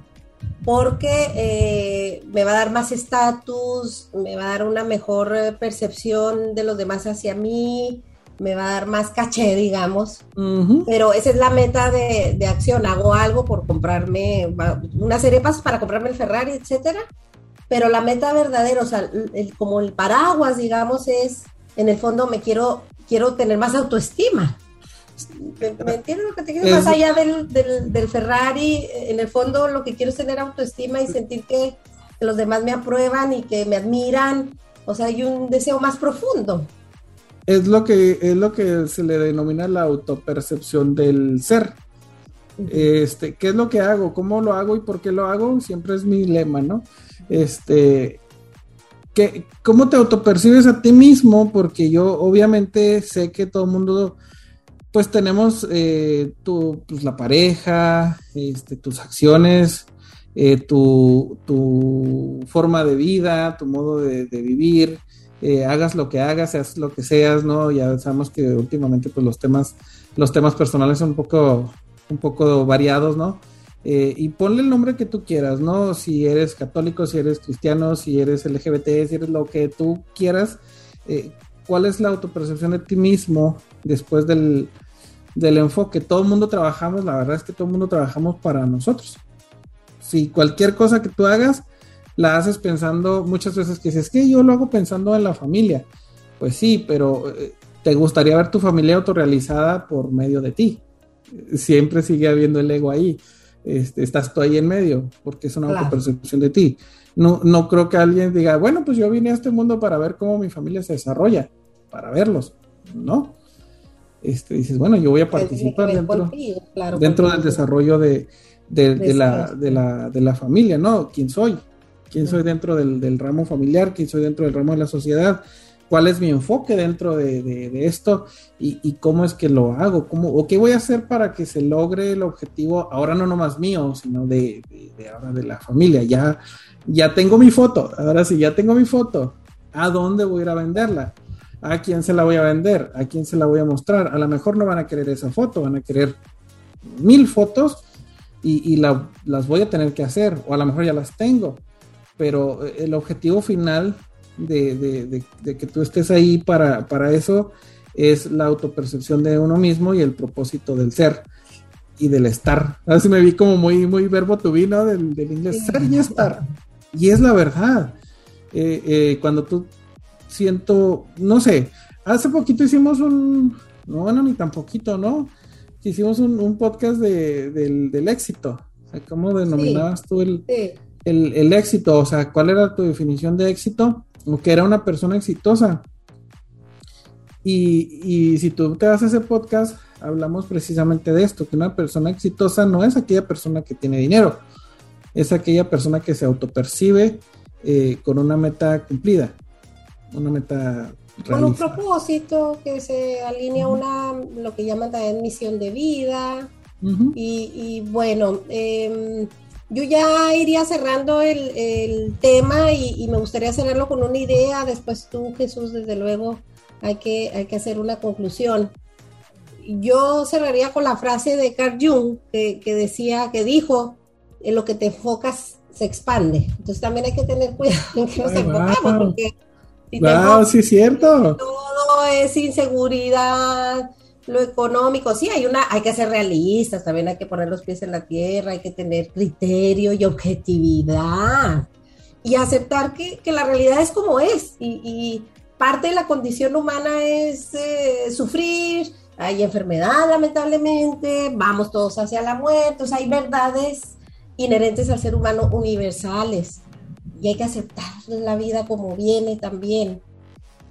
porque eh, me va a dar más estatus, me va a dar una mejor eh, percepción de los demás hacia mí, me va a dar más caché, digamos. Pero esa es la meta de, acción. Hago algo por comprarme una serie de pasos para comprarme el Ferrari, etcétera. Pero la meta verdadera, o sea, como el paraguas, digamos, es en el fondo me quiero quiero tener más autoestima. ¿Me, entiendes lo que te quiero? Más allá del, del, Ferrari, en el fondo lo que quiero es tener autoestima y sentir que, los demás me aprueban y que me admiran. O sea, hay un deseo más profundo. Es lo que, es lo que se le denomina la autopercepción del ser. Este, ¿qué es lo que hago? ¿Cómo lo hago y por qué lo hago? Siempre es mi lema, ¿no? Este, ¿qué, ¿cómo te autopercibes a ti mismo? Porque yo obviamente sé que todo el mundo pues tenemos eh, tu, pues, la pareja, este, tus acciones, eh, tu, forma de vida, tu modo de, vivir, eh, hagas lo que hagas, seas lo que seas, ¿no? Ya sabemos que últimamente pues los temas, los temas personales son un poco, un poco variados, ¿no? y ponle el nombre que tú quieras, ¿no? Si eres católico, si eres cristiano, si eres LGBT, si eres lo que tú quieras, ¿cuál es la autopercepción de ti mismo después del, del enfoque. Todo el mundo trabajamos, la verdad es que todo el mundo trabajamos para nosotros. Si cualquier cosa que tú hagas, la haces pensando muchas veces que dices, es que yo lo hago pensando en la familia. Pues sí, pero eh, te gustaría ver tu familia autorrealizada por medio de ti. Siempre sigue habiendo el ego ahí. Este, estás tú ahí en medio, porque es una autopercepción de ti. No, no creo que alguien diga, bueno, pues yo vine a este mundo para ver cómo mi familia se desarrolla, para verlos. No, este, dices, bueno, yo voy a participar dentro, dentro del desarrollo de, la, familia, ¿no? ¿Quién soy? ¿Quién soy dentro del, ramo familiar? ¿Quién soy dentro del ramo de la sociedad? ¿Cuál es mi enfoque dentro de, esto? Y, cómo es que lo hago? ¿Cómo, ¿O qué voy a hacer para que se logre el objetivo, ahora no nomás mío, sino de, ahora de la familia? Ya, ya tengo mi foto, ahora sí, ya tengo mi foto. ¿A dónde voy a ir a venderla? ¿A quién se la voy a vender? ¿A quién se la voy a mostrar? A lo mejor no van a querer esa foto, van a querer mil fotos y, las voy a tener que hacer, o a lo mejor ya las tengo, pero eh, el objetivo final de, que tú estés ahí para, eso es la autopercepción de uno mismo y el propósito del ser y del estar. (laughs) Así me vi como muy, muy verbo to be, ¿no? Del, inglés, ser y estar. Y es la verdad. Eh, eh, cuando tú siento, no sé, hace poquito hicimos un, no, bueno, ni tan poquito, ¿no? Hicimos un, podcast de, del, éxito. ¿cómo denominabas tú el, el, éxito? O sea, ¿cuál era tu definición de éxito? O que era una persona exitosa. Y, y, si tú te vas a ese podcast, hablamos precisamente de esto, que una persona exitosa no es aquella persona que tiene dinero, es aquella persona que se autopercibe eh, con una meta cumplida una meta con un propósito que se alinea a una lo que llaman también misión de vida. Y, bueno em, yo ya iría cerrando el, tema y, me gustaría cerrarlo con una idea. Después tú Jesús desde luego hay que hay que hacer una conclusión. Yo cerraría con la frase de Carl Jung que, decía que dijo en lo que te enfocas se expande entonces también hay que tener cuidado en que nos enfocamos porque wow, sí es cierto. Todo es inseguridad, lo económico, sí, hay una, hay que ser realistas, también hay que poner los pies en la tierra, hay que tener criterio y objetividad y aceptar que, la realidad es como es. Y, parte de la condición humana es eh, sufrir, hay enfermedad lamentablemente, vamos todos hacia la muerte, o sea, hay verdades inherentes al ser humano universales y hay que aceptar la vida como viene también.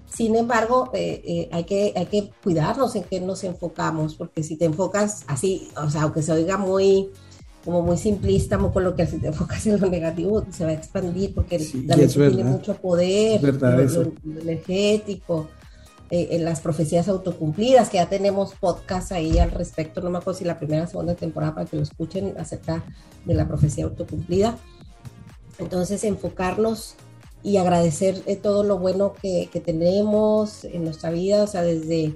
Sin embargo, eh, eh, hay, que, hay que cuidarnos en qué nos enfocamos, porque si te enfocas así, o sea, aunque se oiga muy, como muy simplista, muy coloquial, si te enfocas en lo negativo, se va a expandir porque la mente tiene mucho poder, lo, energético, eh, en las profecías autocumplidas, que ya tenemos podcast ahí al respecto, no me acuerdo si la primera o segunda temporada para que lo escuchen acerca de la profecía autocumplida. Entonces, enfocarnos y agradecer eh, todo lo bueno que, tenemos en nuestra vida, o sea, desde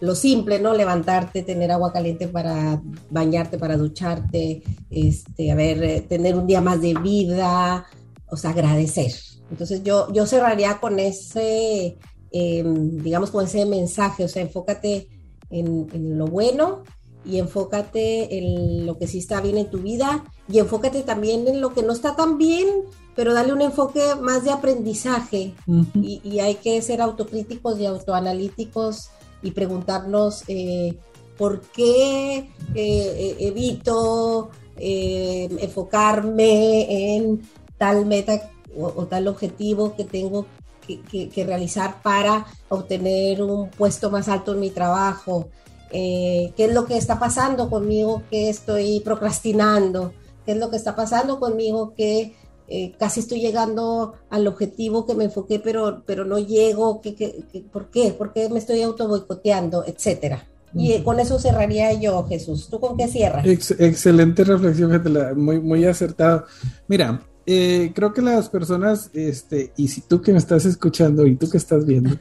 lo simple, ¿no? Levantarte, tener agua caliente para bañarte, para ducharte, este, a ver, eh, tener un día más de vida, o sea, agradecer. Entonces yo, yo cerraría con ese, em, digamos, con ese mensaje, o sea, enfócate en, en lo bueno y enfócate en lo que sí está bien en tu vida y enfócate también en lo que no está tan bien, pero dale un enfoque más de aprendizaje y, hay que ser autocríticos y autoanalíticos y preguntarnos eh, por qué evito enfocarme en tal meta o, tal objetivo que tengo que, realizar para obtener un puesto más alto en mi trabajo. ¿Qué es lo que está pasando conmigo que estoy procrastinando? ¿Qué es lo que está pasando conmigo que eh, casi estoy llegando al objetivo que me enfoqué, pero, pero no llego, ¿qué, qué, por qué? ¿Por qué me estoy auto boicoteando? Etcétera. Y eh, con eso cerraría yo, Jesús. ¿Tú con qué cierras? excelente reflexión, muy, muy acertado. Mira, eh, creo que las personas, este, y si tú que me estás escuchando y tú que estás viendo,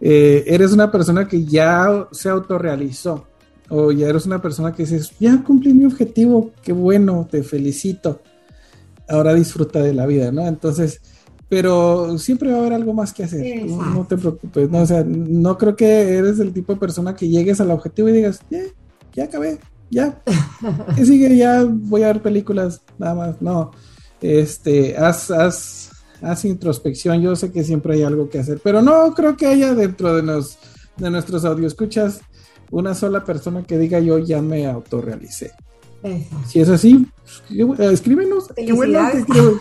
eres una persona que ya se autorrealizó o ya eres una persona que dices, ya cumplí mi objetivo, qué bueno, te felicito ahora disfruta de la vida, ¿no? Entonces, pero siempre va a haber algo más que hacer, no, te preocupes, ¿no? O sea, no creo que eres el tipo de persona que llegues al objetivo y digas, ya, ya acabé, ya, (laughs) ¿qué sigue? Ya voy a ver películas, nada más, no, este, haz, haz, haz introspección, yo sé que siempre hay algo que hacer, pero no creo que haya dentro de, los, de nuestros escuchas una sola persona que diga yo ya me autorrealicé. Si es así, pues, eh, escríbenos.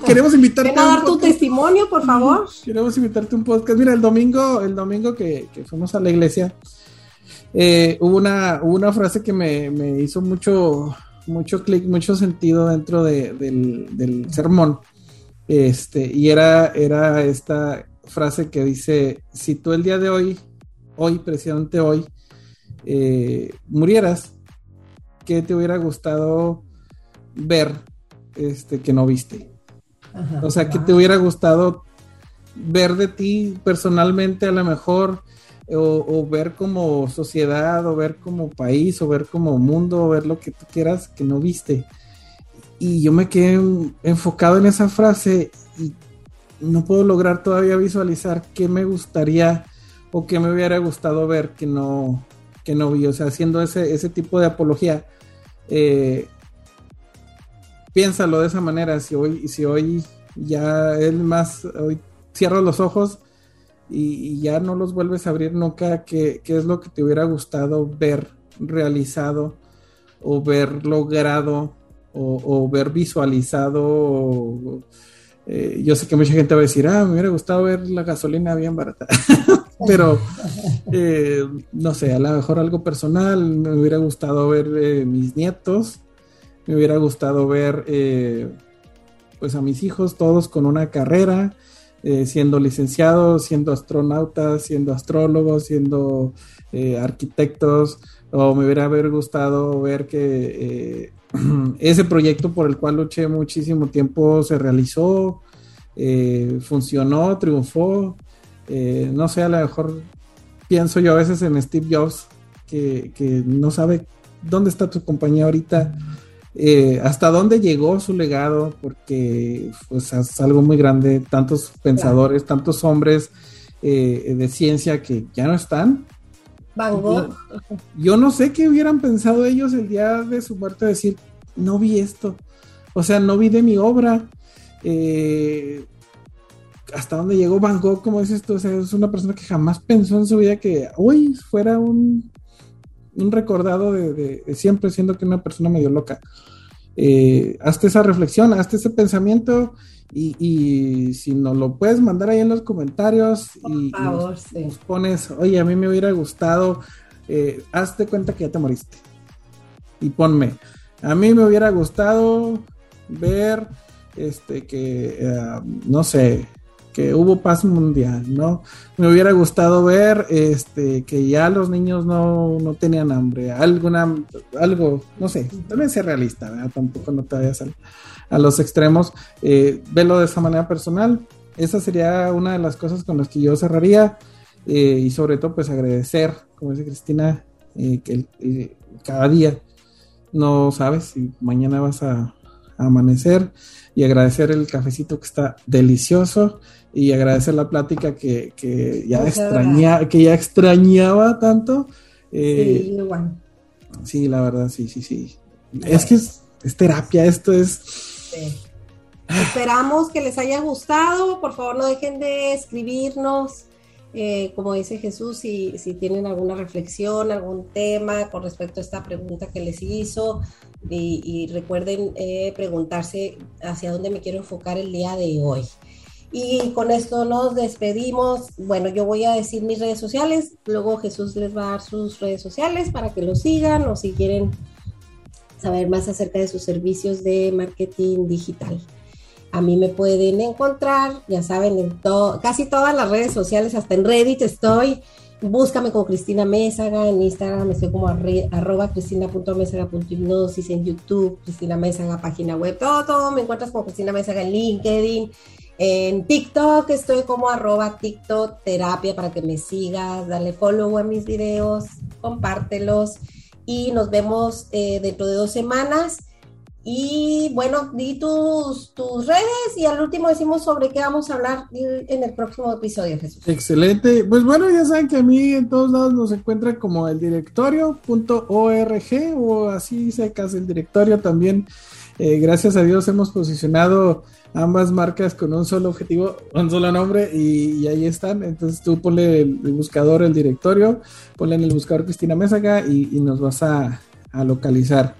queremos (laughs) invitarte. a dar tu testimonio, por favor. Queremos invitarte a un podcast. Mira, el domingo, el domingo que, fuimos a la iglesia, eh, hubo, una, una frase que me, hizo mucho, mucho clic, mucho sentido dentro del, sermón. Este, y era, era esta frase que dice: Si tú el día de hoy, hoy, precisamente hoy, eh, murieras, ¿qué te hubiera gustado ver este, que no viste? o sea, ¿qué te hubiera gustado ver de ti personalmente a lo mejor? O, ver como sociedad, o ver como país, o ver como mundo, o ver lo que tú quieras que no viste. Y yo me quedé enfocado en esa frase y no puedo lograr todavía visualizar qué me gustaría o qué me hubiera gustado ver que no, que no vi. O sea, haciendo ese, ese tipo de apología, eh, piénsalo de esa manera, si hoy, si hoy ya es más, hoy cierras los ojos y, ya no los vuelves a abrir nunca, ¿qué, es lo que te hubiera gustado ver realizado o ver logrado o, ver visualizado? Eh, yo sé que mucha gente va a decir, ah, me hubiera gustado ver la gasolina bien barata. (laughs) Pero, eh, no sé, a lo mejor algo personal, me hubiera gustado ver eh, mis nietos, me hubiera gustado ver eh, pues a mis hijos todos con una carrera, siendo licenciados, siendo astronautas, siendo astrólogos, siendo arquitectos, o me hubiera haber gustado ver que (clears throat) ese proyecto por el cual luché muchísimo tiempo se realizó, funcionó, triunfó, eh, no sé, a lo mejor pienso yo a veces en Steve Jobs, que, no sabe dónde está tu compañía ahorita, eh, hasta dónde llegó su legado, porque pues, es algo muy grande, tantos pensadores, tantos hombres eh, de ciencia que ya no están. Yo, no sé qué hubieran pensado ellos el día de su muerte, decir, no vi esto, o sea, no vi de mi obra. Eh, hasta dónde llegó Van Gogh, como dices tú, o sea, es una persona que jamás pensó en su vida que hoy fuera un, un recordado de, siempre siendo que una persona medio loca. Eh, hazte esa reflexión, hazte ese pensamiento y, si nos lo puedes mandar ahí en los comentarios y, nos, pones, oye, a mí me hubiera gustado, eh, hazte cuenta que ya te moriste y ponme, a mí me hubiera gustado ver este que, eh, no sé, que hubo paz mundial, ¿no? Me hubiera gustado ver este que ya los niños no, tenían hambre, alguna, algo, no sé, también ser realista, ¿verdad? Tampoco no te vayas a, los extremos, eh, velo de esa manera personal, esa sería una de las cosas con las que yo cerraría eh, y sobre todo pues agradecer, como dice Cristina, eh, que cada día no sabes si mañana vas a amanecer y agradecer el cafecito que está delicioso y agradecer la plática que, ya extraña, que ya extrañaba tanto. Eh, sí, la verdad, sí, sí, sí. Es que es, terapia, esto es... Esperamos que les haya gustado, por favor no dejen de escribirnos eh, como dice Jesús, si, si, tienen alguna reflexión, algún tema con respecto a esta pregunta que les hizo, y, recuerden eh, preguntarse hacia dónde me quiero enfocar el día de hoy. Y con esto nos despedimos. Bueno, yo voy a decir mis redes sociales, luego Jesús les va a dar sus redes sociales para que lo sigan o si quieren saber más acerca de sus servicios de marketing digital. A mí me pueden encontrar, ya saben, en casi todas las redes sociales, hasta en Reddit estoy. Búscame como Cristina Mésaga, en Instagram estoy como arroba cristina.mésaga.hipnosis, en YouTube, Cristina Mésaga, página web, todo, todo, me encuentras como Cristina Mésaga en LinkedIn, en TikTok estoy como arroba TikTok terapia para que me sigas, dale follow a mis videos, compártelos y nos vemos eh, dentro de dos semanas y bueno, di tus, tus redes y al último decimos sobre qué vamos a hablar en el próximo episodio, Jesús. Excelente. Pues bueno, ya saben que a mí en todos lados nos encuentra como el directorio.org o así secas el directorio también. Eh, gracias a Dios hemos posicionado ambas marcas con un solo objetivo, un solo nombre y, ahí están. Entonces tú ponle el, buscador el directorio, ponle en el buscador Cristina Mésaga y, y nos vas a, a localizar.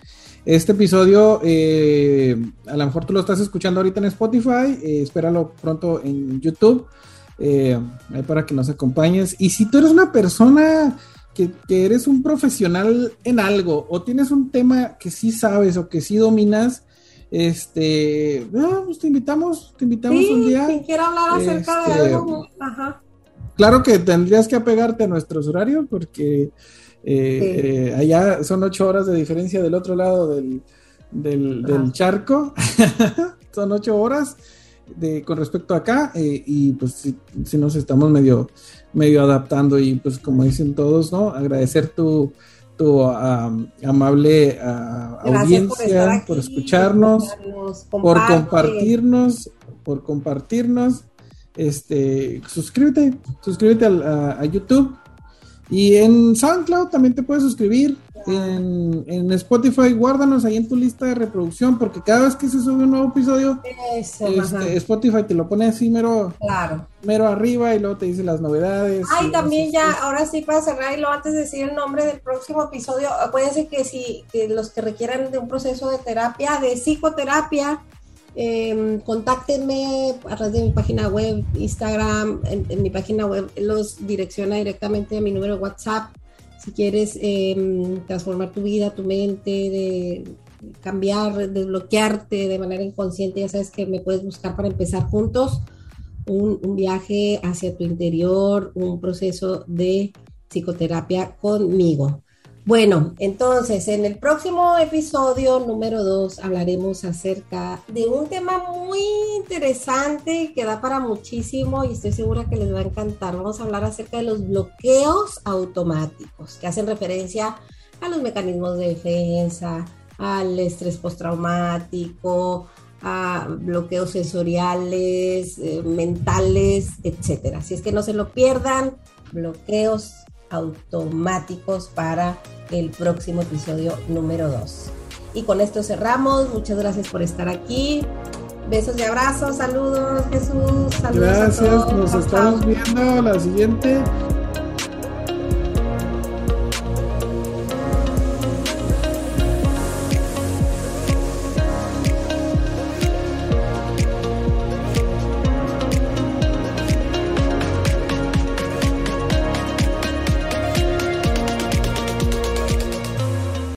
Este episodio, eh, a lo mejor tú lo estás escuchando ahorita en Spotify, eh, espéralo pronto en YouTube, eh, para que nos acompañes. Y si tú eres una persona que, eres un profesional en algo, o tienes un tema que sí sabes o que sí dominas, este, pues te invitamos, te invitamos un día. Si hablar acerca de este, algo, ajá. Claro que tendrías que apegarte a nuestros horarios porque eh, eh, allá son ocho horas de diferencia del otro lado del, del, charco. (laughs) son ocho horas de, con respecto a acá. Eh, y pues si, nos estamos medio, medio adaptando. Y pues como dicen todos, ¿no? Agradecer tu, tu amable audiencia por, escucharnos, por compartirnos, por compartirnos. Este, suscríbete, suscríbete a YouTube y en SoundCloud también te puedes suscribir. En, Spotify, guárdanos ahí en tu lista de reproducción, porque cada vez que se sube un nuevo episodio, este, Spotify te lo pone así mero, mero arriba y luego te dice las novedades. Ay, también ya, ahora sí para cerrar y luego antes de decir el nombre del próximo episodio, acuérdense que si que los que requieran de un proceso de terapia, de psicoterapia, eh, contáctenme a través de mi página web, Instagram, en, mi página web los direcciona directamente a mi número de WhatsApp. Si quieres em, transformar tu vida, tu mente, de cambiar, desbloquearte de manera inconsciente, ya sabes que me puedes buscar para empezar juntos un viaje hacia tu interior, un proceso de psicoterapia conmigo. Bueno, entonces en el próximo episodio número 2 hablaremos acerca de un tema muy interesante que da para muchísimo y estoy segura que les va a encantar. Vamos a hablar acerca de los bloqueos automáticos que hacen referencia a los mecanismos de defensa, al estrés postraumático, a bloqueos sensoriales, eh, mentales, etcétera. Así es que no se lo pierdan, bloqueos automáticos para el próximo episodio número 2. Y con esto cerramos. Muchas gracias por estar aquí. Besos y abrazos. Saludos, Jesús. Saludos gracias. Nos estamos viendo la siguiente.